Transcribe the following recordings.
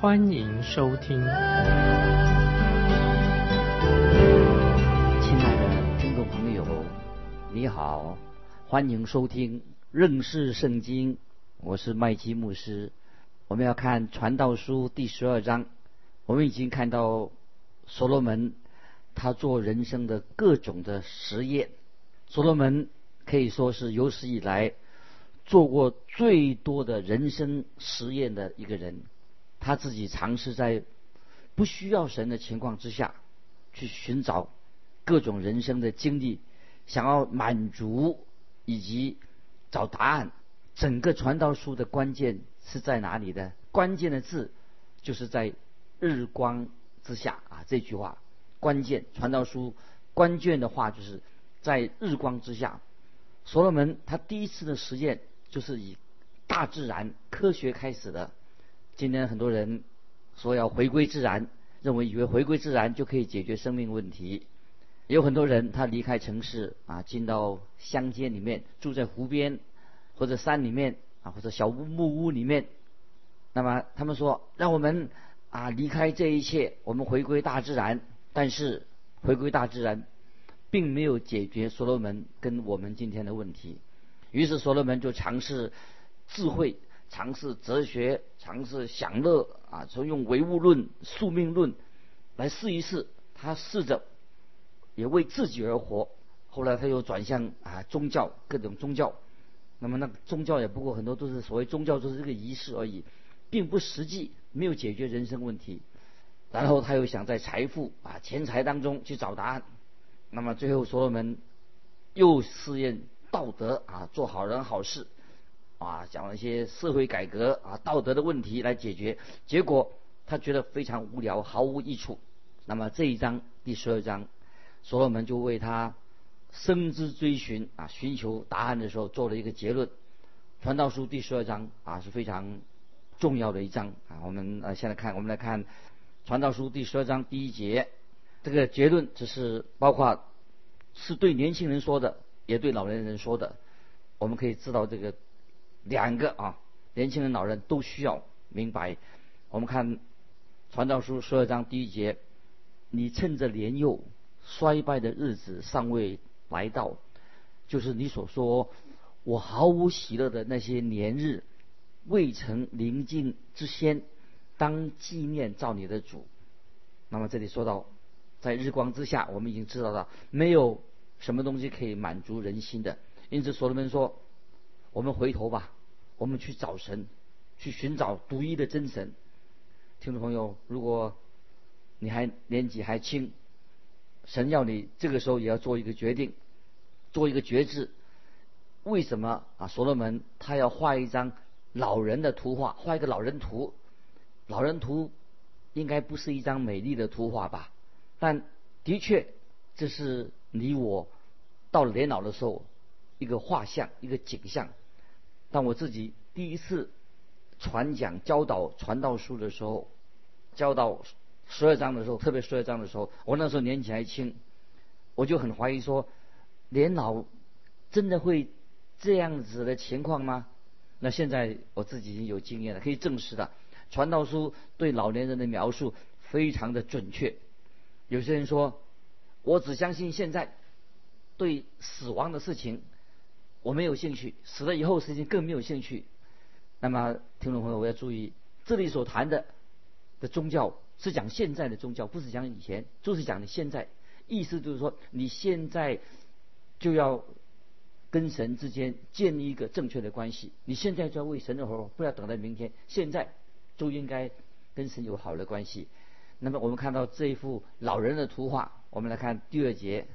欢迎收听。亲爱的听众朋友，你好，欢迎收听认识圣经。我是麦基牧师，我们要看《传道书》第十二章。我们已经看到所罗门他做人生的各种的实验。所罗门可以说是有史以来做过最多的人生实验的一个人。他自己尝试在不需要神的情况之下去寻找各种人生的经历，想要满足以及找答案。整个传道书的关键是在哪里的？关键的字就是在日光之下啊！这句话关键，传道书关键的话就是在日光之下。所罗门他第一次的实验就是以大自然科学开始的。今天很多人说要回归自然，认为以为回归自然就可以解决生命问题。有很多人他离开城市啊，进到乡间里面，住在湖边。或者山里面啊，或者小木木屋里面，那么他们说让我们啊离开这一切，我们回归大自然。但是回归大自然，并没有解决所罗门跟我们今天的问题。于是所罗门就尝试智慧，尝试哲学，尝试享乐啊，从用唯物论、宿命论来试一试。他试着也为自己而活。后来他又转向啊宗教，各种宗教。那么，那个宗教也不过很多都是所谓宗教，就是这个仪式而已，并不实际，没有解决人生问题。然后他又想在财富啊、钱财当中去找答案。那么最后所罗门又试验道德啊，做好人好事啊，讲了一些社会改革啊、道德的问题来解决。结果他觉得非常无聊，毫无益处。那么这一章第十二章，所罗门就为他。深之追寻啊，寻求答案的时候做了一个结论，《传道书》第十二章啊是非常重要的一章啊。我们呃现在看，我们来看《传道书》第十二章第一节，这个结论只是包括是对年轻人说的，也对老年人说的。我们可以知道这个两个啊，年轻人、老人都需要明白。我们看《传道书》十二章第一节，你趁着年幼衰败的日子尚未。来到，就是你所说我毫无喜乐的那些年日，未曾临近之先，当纪念造你的主。那么这里说到，在日光之下，我们已经知道了，没有什么东西可以满足人心的。因此，所罗门说：“我们回头吧，我们去找神，去寻找独一的真神。”听众朋友，如果你还年纪还轻，神要你这个时候也要做一个决定。做一个决志，为什么啊？所罗门他要画一张老人的图画，画一个老人图。老人图应该不是一张美丽的图画吧？但的确，这是你我到年老的时候一个画像，一个景象。当我自己第一次传讲、教导、传道书的时候，教导十二章的时候，特别十二章的时候，我那时候年纪还轻，我就很怀疑说。年老真的会这样子的情况吗？那现在我自己已经有经验了，可以证实了。传道书对老年人的描述非常的准确。有些人说，我只相信现在，对死亡的事情我没有兴趣，死了以后事情更没有兴趣。那么听众朋友，我要注意，这里所谈的的宗教是讲现在的宗教，不是讲以前，就是讲的现在。意思就是说，你现在。就要跟神之间建立一个正确的关系。你现在就要为神而活，不要等到明天，现在就应该跟神有好的关系。那么我们看到这一幅老人的图画，我们来看第二节：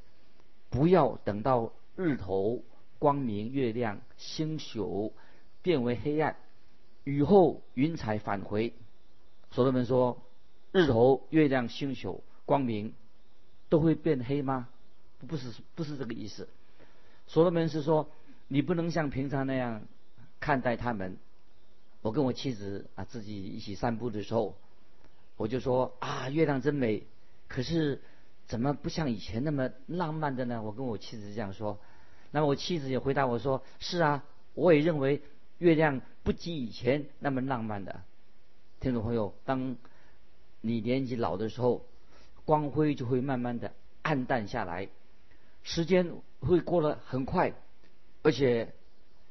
不要等到日头光明、月亮、星宿变为黑暗，雨后云彩返回。所罗门说：日头、月亮、星宿、光明都会变黑吗？不是，不是这个意思。所罗门是说，你不能像平常那样看待他们。我跟我妻子啊自己一起散步的时候，我就说啊，月亮真美，可是怎么不像以前那么浪漫的呢？我跟我妻子这样说。那么我妻子也回答我说：“是啊，我也认为月亮不及以前那么浪漫的。”听众朋友，当你年纪老的时候，光辉就会慢慢的暗淡下来，时间会过得很快，而且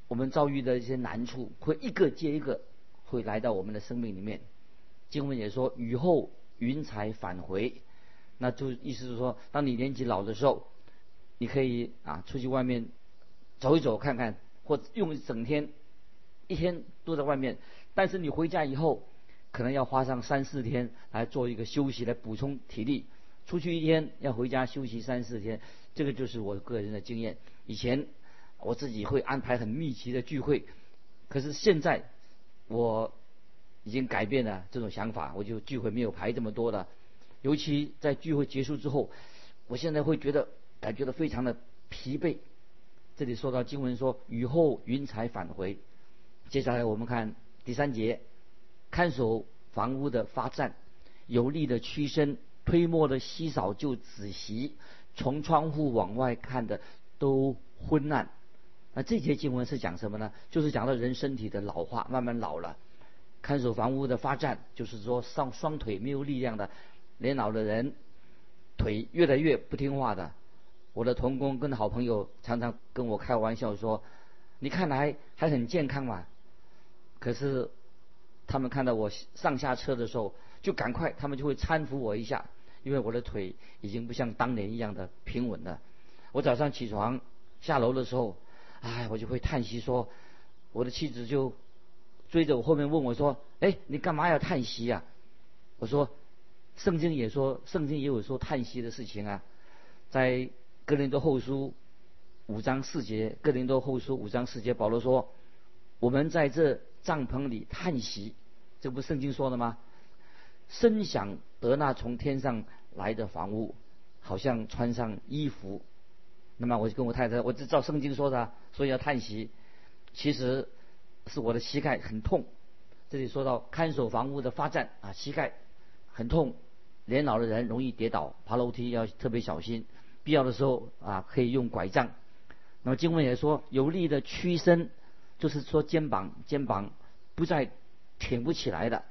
我们遭遇的一些难处会一个接一个会来到我们的生命里面。经文也说：“雨后云彩返回。”那就意思是说，当你年纪老的时候。你可以啊出去外面走一走看看，或用一整天一天都在外面，但是你回家以后可能要花上三四天来做一个休息，来补充体力。出去一天要回家休息三四天，这个就是我个人的经验。以前我自己会安排很密集的聚会，可是现在我已经改变了这种想法，我就聚会没有排这么多了。尤其在聚会结束之后，我现在会觉得。感觉到非常的疲惫。这里说到经文说雨后云彩返回。接下来我们看第三节，看守房屋的发站，有力的屈身，推磨的稀少就仔细，从窗户往外看的都昏暗。那这节经文是讲什么呢？就是讲到人身体的老化，慢慢老了。看守房屋的发站，就是说上双腿没有力量的年老的人，腿越来越不听话的。我的同工跟好朋友常常跟我开玩笑说：“你看来还很健康嘛。”可是他们看到我上下车的时候，就赶快他们就会搀扶我一下，因为我的腿已经不像当年一样的平稳了。我早上起床下楼的时候，哎，我就会叹息说：“我的妻子就追着我后面问我说：‘哎，你干嘛要叹息呀？’我说：‘圣经也说，圣经也有说叹息的事情啊，在。’哥林多后书五章四节，哥林多后书五章四节，保罗说：“我们在这帐篷里叹息，这不圣经说的吗？深想得那从天上来的房屋，好像穿上衣服。那么我就跟我太太，我就照圣经说的，所以要叹息。其实是我的膝盖很痛。这里说到看守房屋的发展啊，膝盖很痛，年老的人容易跌倒，爬楼梯要特别小心。”必要的时候啊，可以用拐杖。那么经文也说，有力的屈身，就是说肩膀肩膀不再挺不起来了。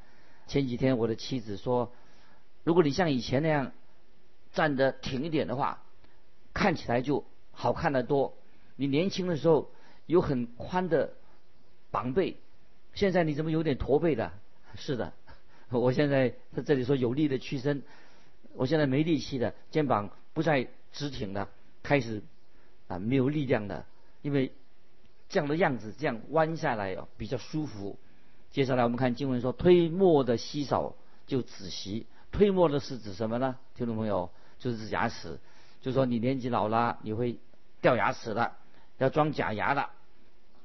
前几天我的妻子说，如果你像以前那样站得挺一点的话，看起来就好看得多。你年轻的时候有很宽的膀背，现在你怎么有点驼背的？是的，我现在在这里说有力的屈身，我现在没力气的肩膀不再。直挺的，开始啊没有力量的，因为这样的样子这样弯下来哦比较舒服。接下来我们看经文说，推磨的稀少就仔细。推磨的是指什么呢？听众朋友，就是指牙齿，就是说你年纪老了，你会掉牙齿了，要装假牙了。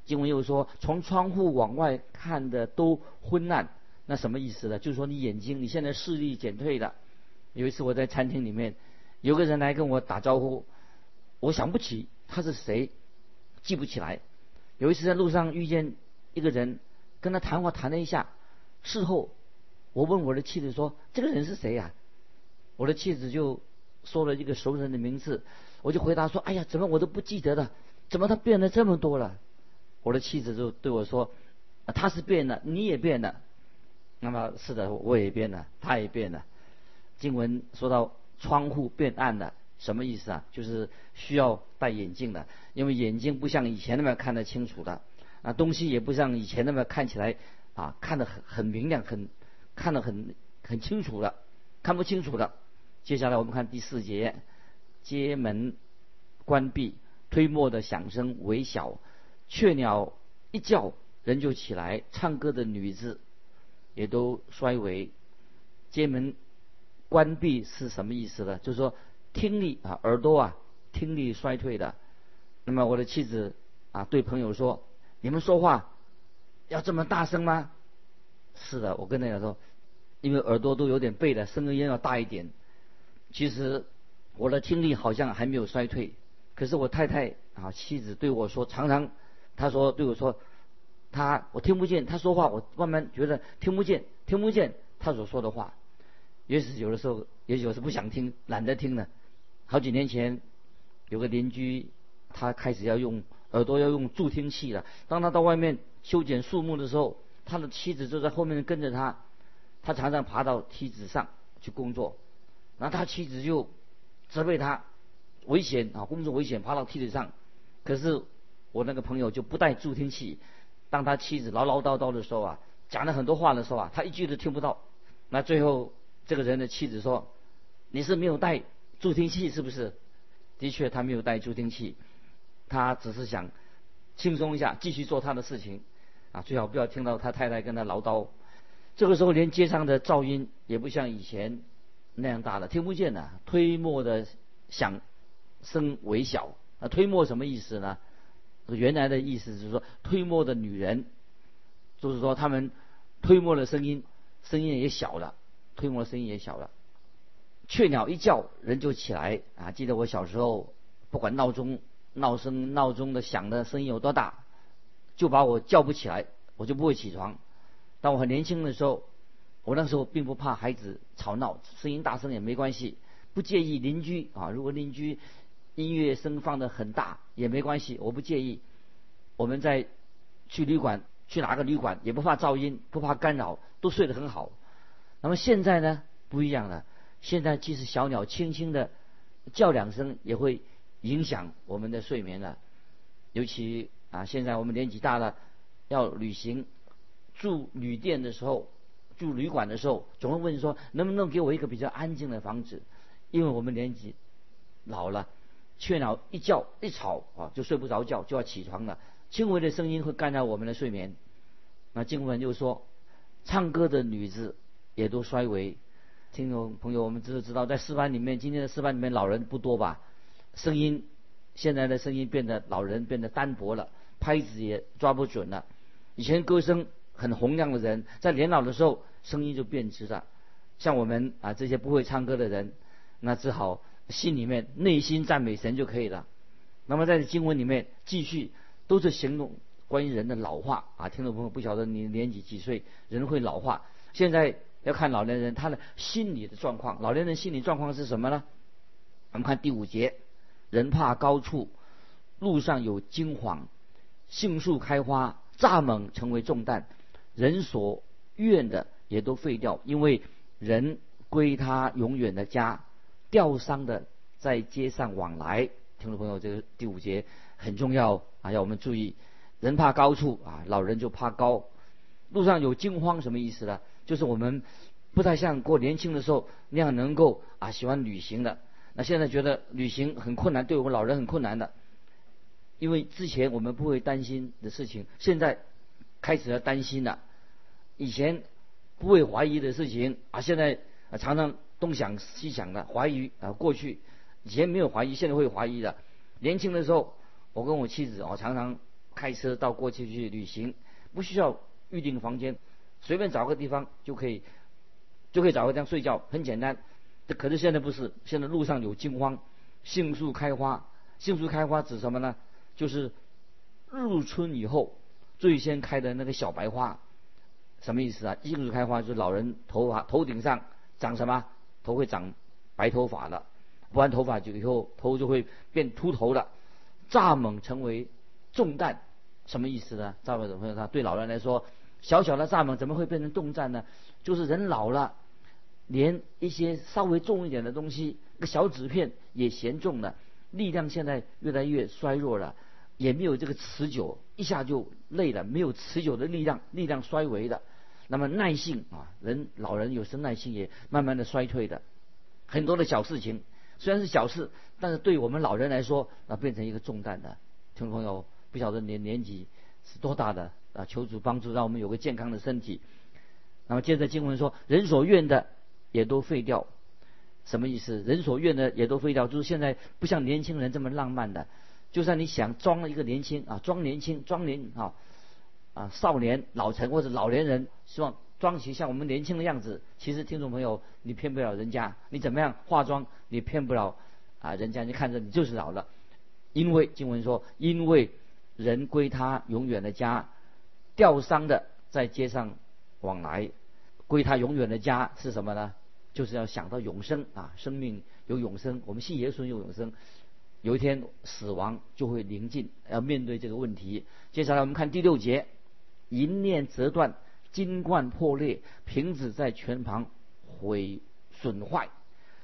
经文又说，从窗户往外看的都昏暗，那什么意思呢？就是说你眼睛你现在视力减退了。有一次我在餐厅里面。有个人来跟我打招呼，我想不起他是谁，记不起来。有一次在路上遇见一个人，跟他谈话谈了一下，事后我问我的妻子说：“这个人是谁呀？”我的妻子就说了一个熟人的名字，我就回答说：“哎呀，怎么我都不记得了？怎么他变了这么多了？”我的妻子就对我说：“他是变了，你也变了。”那么是的，我也变了，他也变了。经文说到。窗户变暗了，什么意思啊？就是需要戴眼镜了，因为眼睛不像以前那么看得清楚了，啊，东西也不像以前那么看起来啊，看得很很明亮，很看得很很清楚了，看不清楚了。接下来我们看第四节，街门关闭，推磨的响声微小，雀鸟一叫，人就起来，唱歌的女子也都衰微，街门。关闭是什么意思呢？就是说听力啊，耳朵啊，听力衰退的。那么我的妻子啊，对朋友说：“你们说话要这么大声吗？”是的，我跟大家说，因为耳朵都有点背了，声音要大一点。其实我的听力好像还没有衰退，可是我太太啊妻子对我说，常常她说对我说，她我听不见她说话，我慢慢觉得听不见听不见她所说的话。也许有的时候，也许我是不想听，懒得听了。好几年前有个邻居，他开始要用耳朵要用助听器了。当他到外面修剪树木的时候，他的妻子就在后面跟着他，他常常爬到梯子上去工作。然后他妻子就责备他危险啊，工作危险，爬到梯子上。可是我那个朋友就不带助听器，当他妻子唠唠叨叨的时候啊，讲了很多话的时候啊，他一句都听不到。那最后这个人的妻子说：“你是没有带助听器是不是？”的确，他没有带助听器，他只是想轻松一下，继续做他的事情啊，最好不要听到他太太跟他唠叨。这个时候，连街上的噪音也不像以前。那样大了听不见的，推磨的响声微小。那推磨什么意思呢？原来的意思是说，推磨的女人，就是说他们推磨的声音，声音也小了，推磨的声音也小了。雀鸟一叫，人就起来啊！记得我小时候，不管闹钟闹声闹钟的响的声音有多大，就把我叫不起来，我就不会起床。当我很年轻的时候。我那时候并不怕孩子吵闹，声音大声也没关系，不介意邻居啊。如果邻居音乐声放的很大也没关系，我不介意。我们在去旅馆去哪个旅馆也不怕噪音，不怕干扰，都睡得很好。那么现在呢不一样了，现在即使小鸟轻轻的叫两声也会影响我们的睡眠了。尤其啊，现在我们年纪大了，要旅行住旅店的时候。住旅馆的时候，总会问说能不能给我一个比较安静的房子，因为我们年纪老了，雀鸟一叫一吵啊，就睡不着觉，就要起床了。轻微的声音会干扰我们的睡眠。那经文就说，唱歌的女子也都衰微。听众朋友，我们知知道，在诗班里面，今天的诗班里面老人不多吧？声音现在的声音变得老人变得单薄了，拍子也抓不准了。以前歌声很洪亮的人，在年老的时候。声音就变直了，像我们啊这些不会唱歌的人，那只好心里面内心赞美神就可以了。那么在经文里面继续都是形容关于人的老化啊，听众朋友不晓得你年纪几岁，人会老化。现在要看老年人他的心理的状况，老年人心理状况是什么呢？我们看第五节，人怕高处，路上有惊惶，杏树开花，蚱蜢成为重担，人所愿的。也都废掉，因为人归他永远的家，吊丧的在街上往来。听众朋友，这个第五节很重要啊，要我们注意。人怕高处啊，老人就怕高。路上有惊慌，什么意思呢？就是我们不太像过年轻的时候那样能够啊喜欢旅行的。那现在觉得旅行很困难，对我们老人很困难的。因为之前我们不会担心的事情，现在开始要担心了。以前。不会怀疑的事情啊，现在啊常常东想西想的怀疑啊。过去以前没有怀疑，现在会怀疑的。年轻的时候，我跟我妻子啊常常开车到过去去旅行，不需要预订房间，随便找个地方就可以就可以找个地方睡觉，很简单。可是现在不是，现在路上有惊慌，杏树开花，杏树开花指什么呢？就是入春以后最先开的那个小白花。什么意思啊？杏树开花就是老人头发头顶上长什么？头会长白头发了，不然头发就以后头就会变秃头了。蚱蜢成为重担，什么意思呢？蚱蜢朋友他对老人来说，小小的蚱蜢怎么会变成重担呢？就是人老了，连一些稍微重一点的东西，个小纸片也嫌重了，力量现在越来越衰弱了。也没有这个持久，一下就累了，没有持久的力量，力量衰微的。那么耐性啊，人老人有时耐性也慢慢的衰退的。很多的小事情虽然是小事，但是对我们老人来说，那变成一个重担的。听众朋友，不晓得年年纪是多大的啊？求主帮助，让我们有个健康的身体。那么接着经文说，人所愿的也都废掉，什么意思？人所愿的也都废掉，就是现在不像年轻人这么浪漫的。就算你想装一个年轻啊，装年轻，装年啊啊少年老成或者老年人，希望装起像我们年轻的样子，其实听众朋友，你骗不了人家。你怎么样化妆，你骗不了啊人家，你看着你就是老了。因为经文说，因为人归他永远的家，吊丧的在街上往来，归他永远的家是什么呢？就是要想到永生啊，生命有永生，我们信耶稣有永生，有一天死亡就会临近，要面对这个问题。接下来我们看第六节，银链折断。金冠破裂，瓶子在泉旁毁损坏，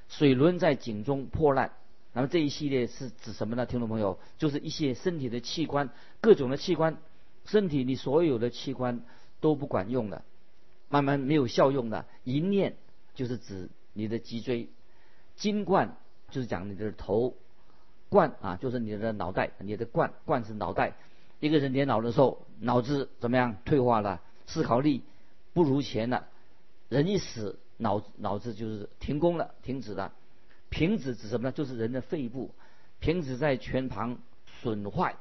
水轮在井中破烂。那么这一系列是指什么呢？听众朋友，就是一些身体的器官，各种的器官，身体你所有的器官都不管用了，慢慢没有效用了。一念就是指你的脊椎，金冠就是讲你的头，冠啊就是你的脑袋，你的冠冠是脑袋。一个人年老的时候，脑子怎么样退化了？思考力不如前了，人一死，脑脑子就是停工了，停止了。瓶子指什么呢？就是人的肺部，瓶子在全旁损坏，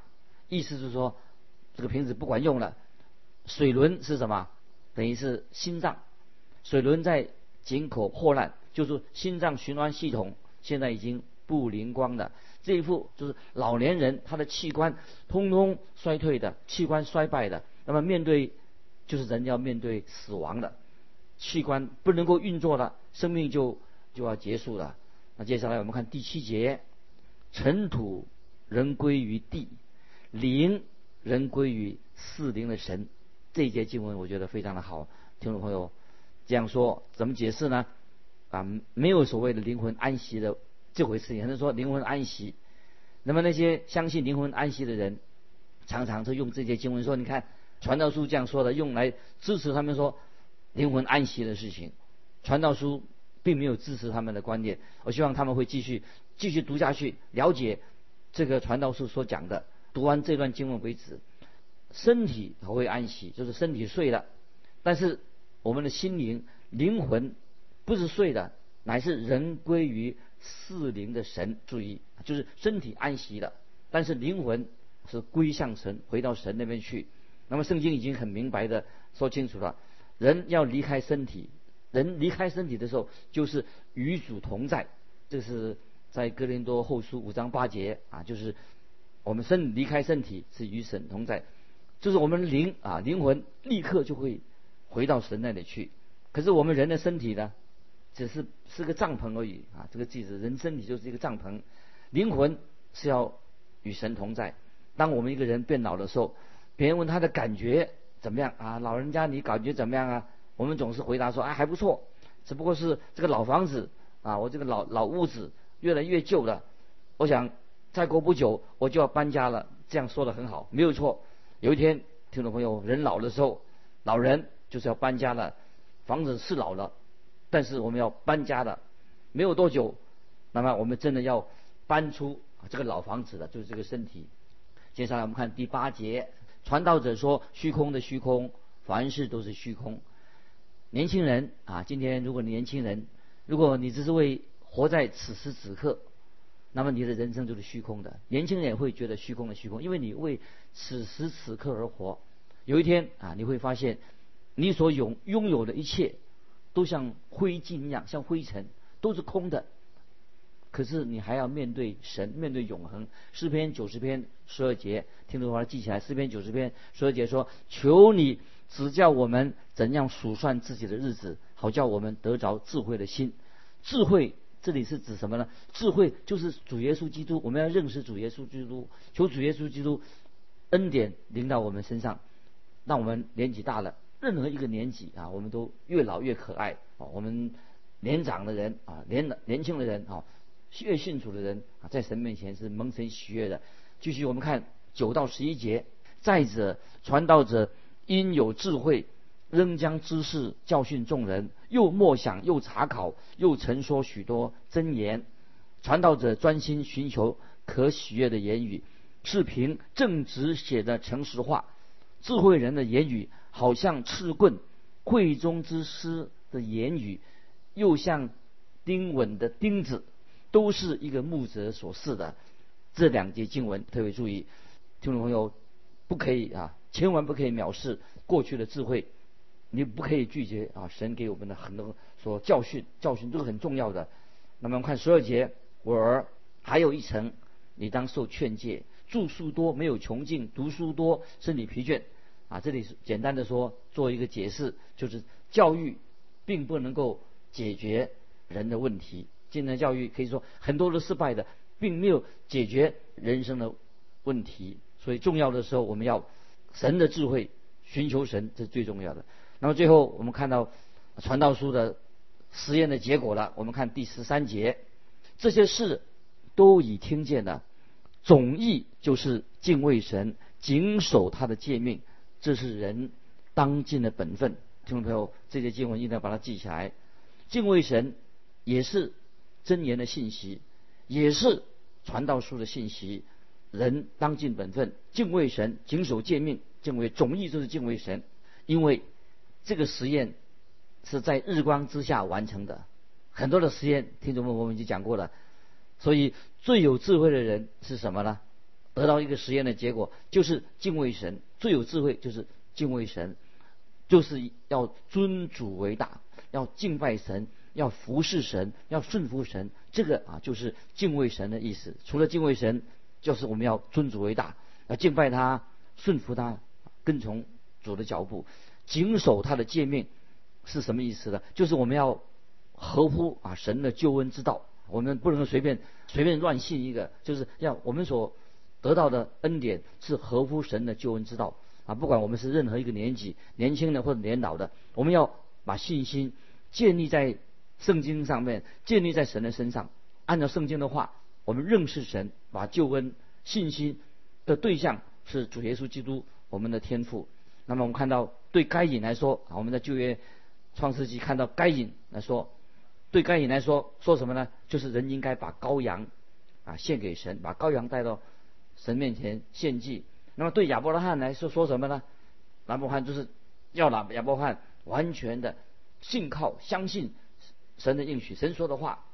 意思是说这个瓶子不管用了。水轮是什么？等于是心脏，水轮在井口破烂，就是心脏循环系统现在已经不灵光了。这一副就是老年人他的器官通通衰退的，器官衰败的。那么面对就是人要面对死亡的，器官不能够运作了，生命就就要结束了。那接下来我们看第七节，尘土人归于地，灵人归于四灵的神。这一节经文我觉得非常的好，听众朋友这样说怎么解释呢？啊，没有所谓的灵魂安息的这回事。有人说灵魂安息，那么那些相信灵魂安息的人，常常就用这些经文说，你看。传道书这样说的，用来支持他们说灵魂安息的事情。传道书并没有支持他们的观点，我希望他们会继续继续读下去，了解这个传道书所讲的。读完这段经文为止，身体会安息，就是身体睡了，但是我们的心灵灵魂不是睡的，乃是人归于四灵的神。注意，就是身体安息了，但是灵魂是归向神，回到神那边去。那么圣经已经很明白的说清楚了，人要离开身体，人离开身体的时候就是与主同在。这是在哥林多后书五章八节啊，就是我们身离开身体是与神同在，就是我们灵啊灵魂立刻就会回到神那里去。可是我们人的身体呢，只是是个帐篷而已啊。这个句子，人身体就是一个帐篷，灵魂是要与神同在。当我们一个人变老的时候。别人问他的感觉怎么样啊？老人家你感觉怎么样啊？我们总是回答说啊还不错，只不过是这个老房子啊，我这个老老屋子越来越旧了。我想再过不久我就要搬家了。这样说的很好，没有错。有一天，听众朋友，人老的时候，老人就是要搬家了。房子是老了，但是我们要搬家的，没有多久，那么我们真的要搬出这个老房子了，就是这个身体。接下来我们看第八节。传道者说：“虚空的虚空，凡事都是虚空。”年轻人啊，今天如果年轻人，如果你只是为活在此时此刻，那么你的人生就是虚空的。年轻人也会觉得虚空的虚空，因为你为此时此刻而活。有一天啊，你会发现，你所拥拥有的一切，都像灰烬一样，像灰尘，都是空的。可是你还要面对神，面对永恒。诗篇九十篇十二节，听众朋记起来。诗篇九十篇十二节说：“求你指教我们怎样数算自己的日子，好叫我们得着智慧的心。”智慧这里是指什么呢？智慧就是主耶稣基督。我们要认识主耶稣基督，求主耶稣基督恩典临到我们身上，让我们年纪大了，任何一个年纪啊，我们都越老越可爱啊。我们年长的人啊，年年轻的人啊。越信主的人啊，在神面前是蒙神喜悦的。继续，我们看九到十一节。再者，传道者因有智慧，仍将知识教训众人，又默想，又查考，又陈说许多真言。传道者专心寻求可喜悦的言语，是凭正直写的诚实话。智慧人的言语好像刺棍，会中之师的言语又像钉稳的钉子。都是一个牧者所示的这两节经文，特别注意，听众朋友不可以啊，千万不可以藐视过去的智慧。你不可以拒绝啊！神给我们的很多说教训，教训都是很重要的。那么我们看十二节，我儿还有一层，你当受劝诫。住书多没有穷尽，读书多身体疲倦。啊，这里是简单的说做一个解释，就是教育并不能够解决人的问题。今天教育可以说很多都失败的，并没有解决人生的问题。所以重要的时候，我们要神的智慧，寻求神，这是最重要的。那么最后我们看到传道书的实验的结果了。我们看第十三节，这些事都已听见了，总意就是敬畏神，谨守他的诫命，这是人当尽的本分。听众朋友，这些经文一定要把它记起来。敬畏神也是真言的信息，也是传道书的信息。人当尽本分，敬畏神，谨守诫命，敬畏总意就是敬畏神，因为。这个实验是在日光之下完成的，很多的实验，听众们我们已经讲过了。所以最有智慧的人是什么呢？得到一个实验的结果就是敬畏神。最有智慧就是敬畏神，就是要尊主为大，要敬拜神，要服侍神，要顺服神。这个啊就是敬畏神的意思。除了敬畏神，就是我们要尊主为大，要敬拜他，顺服他，跟从主的脚步。谨守他的诫命是什么意思呢？就是我们要合乎啊神的救恩之道，我们不能随便随便乱信一个，就是要我们所得到的恩典是合乎神的救恩之道啊！不管我们是任何一个年纪，年轻的或者年老的，我们要把信心建立在圣经上面，建立在神的身上。按照圣经的话，我们认识神，把救恩信心的对象是主耶稣基督，我们的天赋。那么我们看到，对该隐来说，啊，我们在旧约创世纪看到该隐来说，对该隐来说，说什么呢？就是人应该把羔羊啊献给神，把羔羊带到神面前献祭。那么对亚伯拉罕来说，说什么呢？亚伯拉罕就是要拿亚伯拉罕完全的信靠、相信神的应许，神说的话，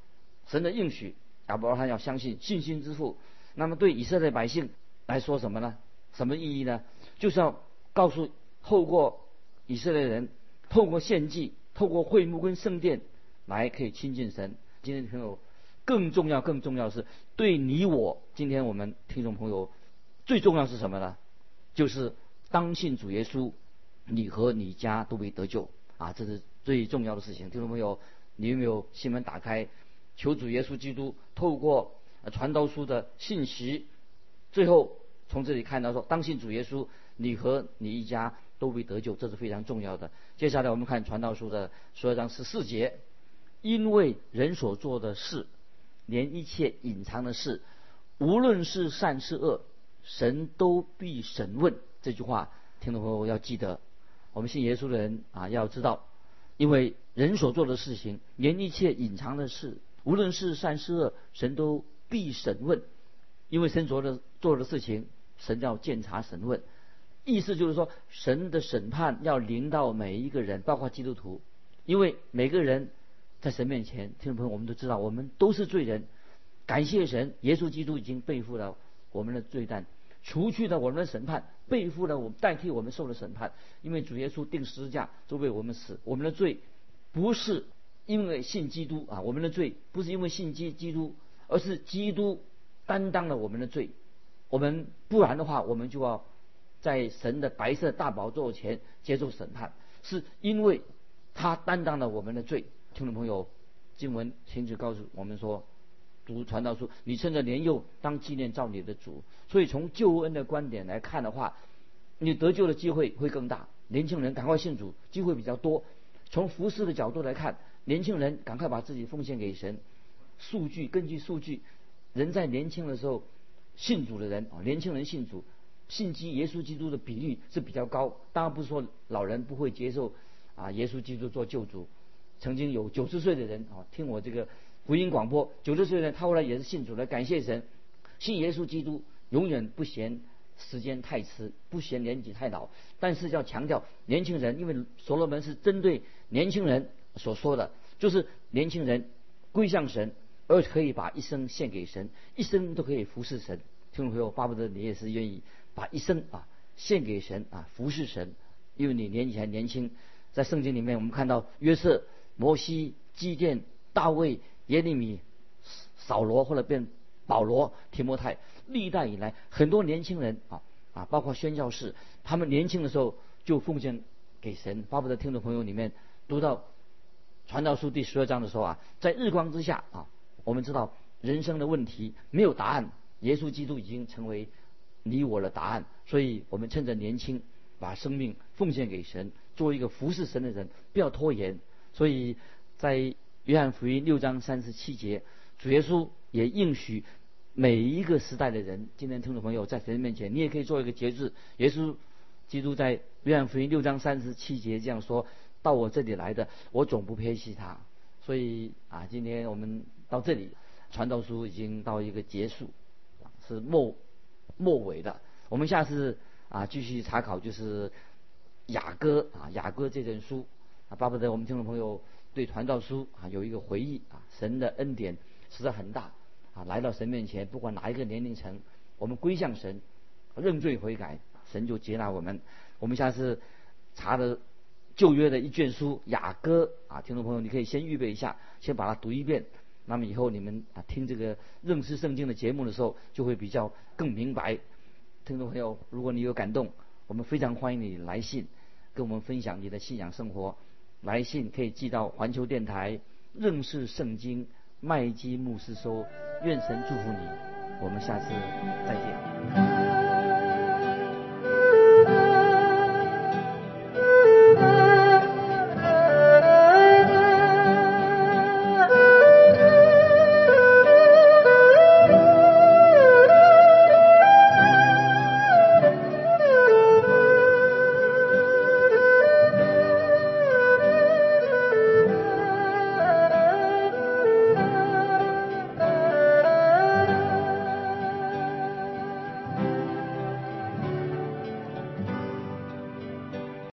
神的应许，亚伯拉罕要相信，信心之父。那么对以色列百姓来说什么呢？什么意义呢？就是要告诉。透过以色列人，透过献祭，透过会幕跟圣殿，来可以亲近神。今天朋友，更重要、更重要是对你我，今天我们听众朋友最重要是什么呢？就是当信主耶稣，你和你家都被得救啊！这是最重要的事情。听众朋友，你有没有心门打开，求主耶稣基督透过传道书的信息，最后从这里看到说，当信主耶稣，你和你一家。都会得救，这是非常重要的。接下来我们看《传道书》的十二章十四节，因为人所做的事，连一切隐藏的事，无论是善是恶，神都必审问。这句话，听众朋友要记得。我们信耶稣的人啊，要知道，因为人所做的事情，连一切隐藏的事，无论是善是恶，神都必审问。因为神做的做的事情，神要检查审问。意思就是说，神的审判要临到每一个人，包括基督徒，因为每个人在神面前，听众朋友，我们都知道，我们都是罪人。感谢神，耶稣基督已经背负了我们的罪担，除去了我们的审判，背负了我们代替我们受的审判。因为主耶稣定十字架就为我们死，我们的罪不是因为信基督啊，我们的罪不是因为信基基督，而是基督担当了我们的罪。我们不然的话，我们就要。在神的白色大宝座前接受审判，是因为他担当了我们的罪。听众朋友，经文亲自告诉我们说，读传道书，你趁着年幼当纪念造你的主。所以从救恩的观点来看的话，你得救的机会会更大。年轻人赶快信主，机会比较多。从服饰的角度来看，年轻人赶快把自己奉献给神。数据根据数据，人在年轻的时候信主的人啊，年轻人信主。信基耶稣基督的比例是比较高，当然不是说老人不会接受啊耶稣基督做救主。曾经有九十岁的人啊听我这个福音广播，九十岁的人他后来也是信主了，感谢神，信耶稣基督永远不嫌时间太迟，不嫌年纪太老。但是要强调年轻人，因为所罗门是针对年轻人所说的，就是年轻人归向神，而可以把一生献给神，一生都可以服侍神。听众朋友，巴不得你也是愿意。把一生啊献给神啊服侍神，因为你年纪还年轻，在圣经里面，我们看到约瑟、摩西、基甸、大卫、耶利米、扫罗，或者变保罗、提摩太，历代以来很多年轻人啊啊，包括宣教士，他们年轻的时候就奉献给神。巴不得听众朋友里面读到传道书第十二章的时候啊，在日光之下啊，我们知道人生的问题没有答案，耶稣基督已经成为你我的答案，所以我们趁着年轻，把生命奉献给神，做一个服侍神的人，不要拖延。所以在约翰福音六章三十七节，主耶稣也应许每一个时代的人。今天听众朋友在神面前，你也可以做一个节制。耶稣基督在约翰福音六章三十七节这样说：“到我这里来的，我总不撇弃他。”所以啊，今天我们到这里，传道书已经到一个结束，是末末尾的。我们下次啊继续查考就是雅歌啊雅歌这卷书啊，巴不得我们听众朋友对传道书啊有一个回忆啊，神的恩典实在很大啊，来到神面前，不管哪一个年龄层，我们归向神，认罪悔改，神就接纳我们。我们下次查的旧约的一卷书雅歌啊，听众朋友你可以先预备一下，先把它读一遍。那么以后你们啊听这个认识圣经的节目的时候，就会比较更明白。听众朋友，如果你有感动，我们非常欢迎你来信跟我们分享你的信仰生活。来信可以寄到环球电台认识圣经麦基牧师收。愿神祝福你，我们下次再见。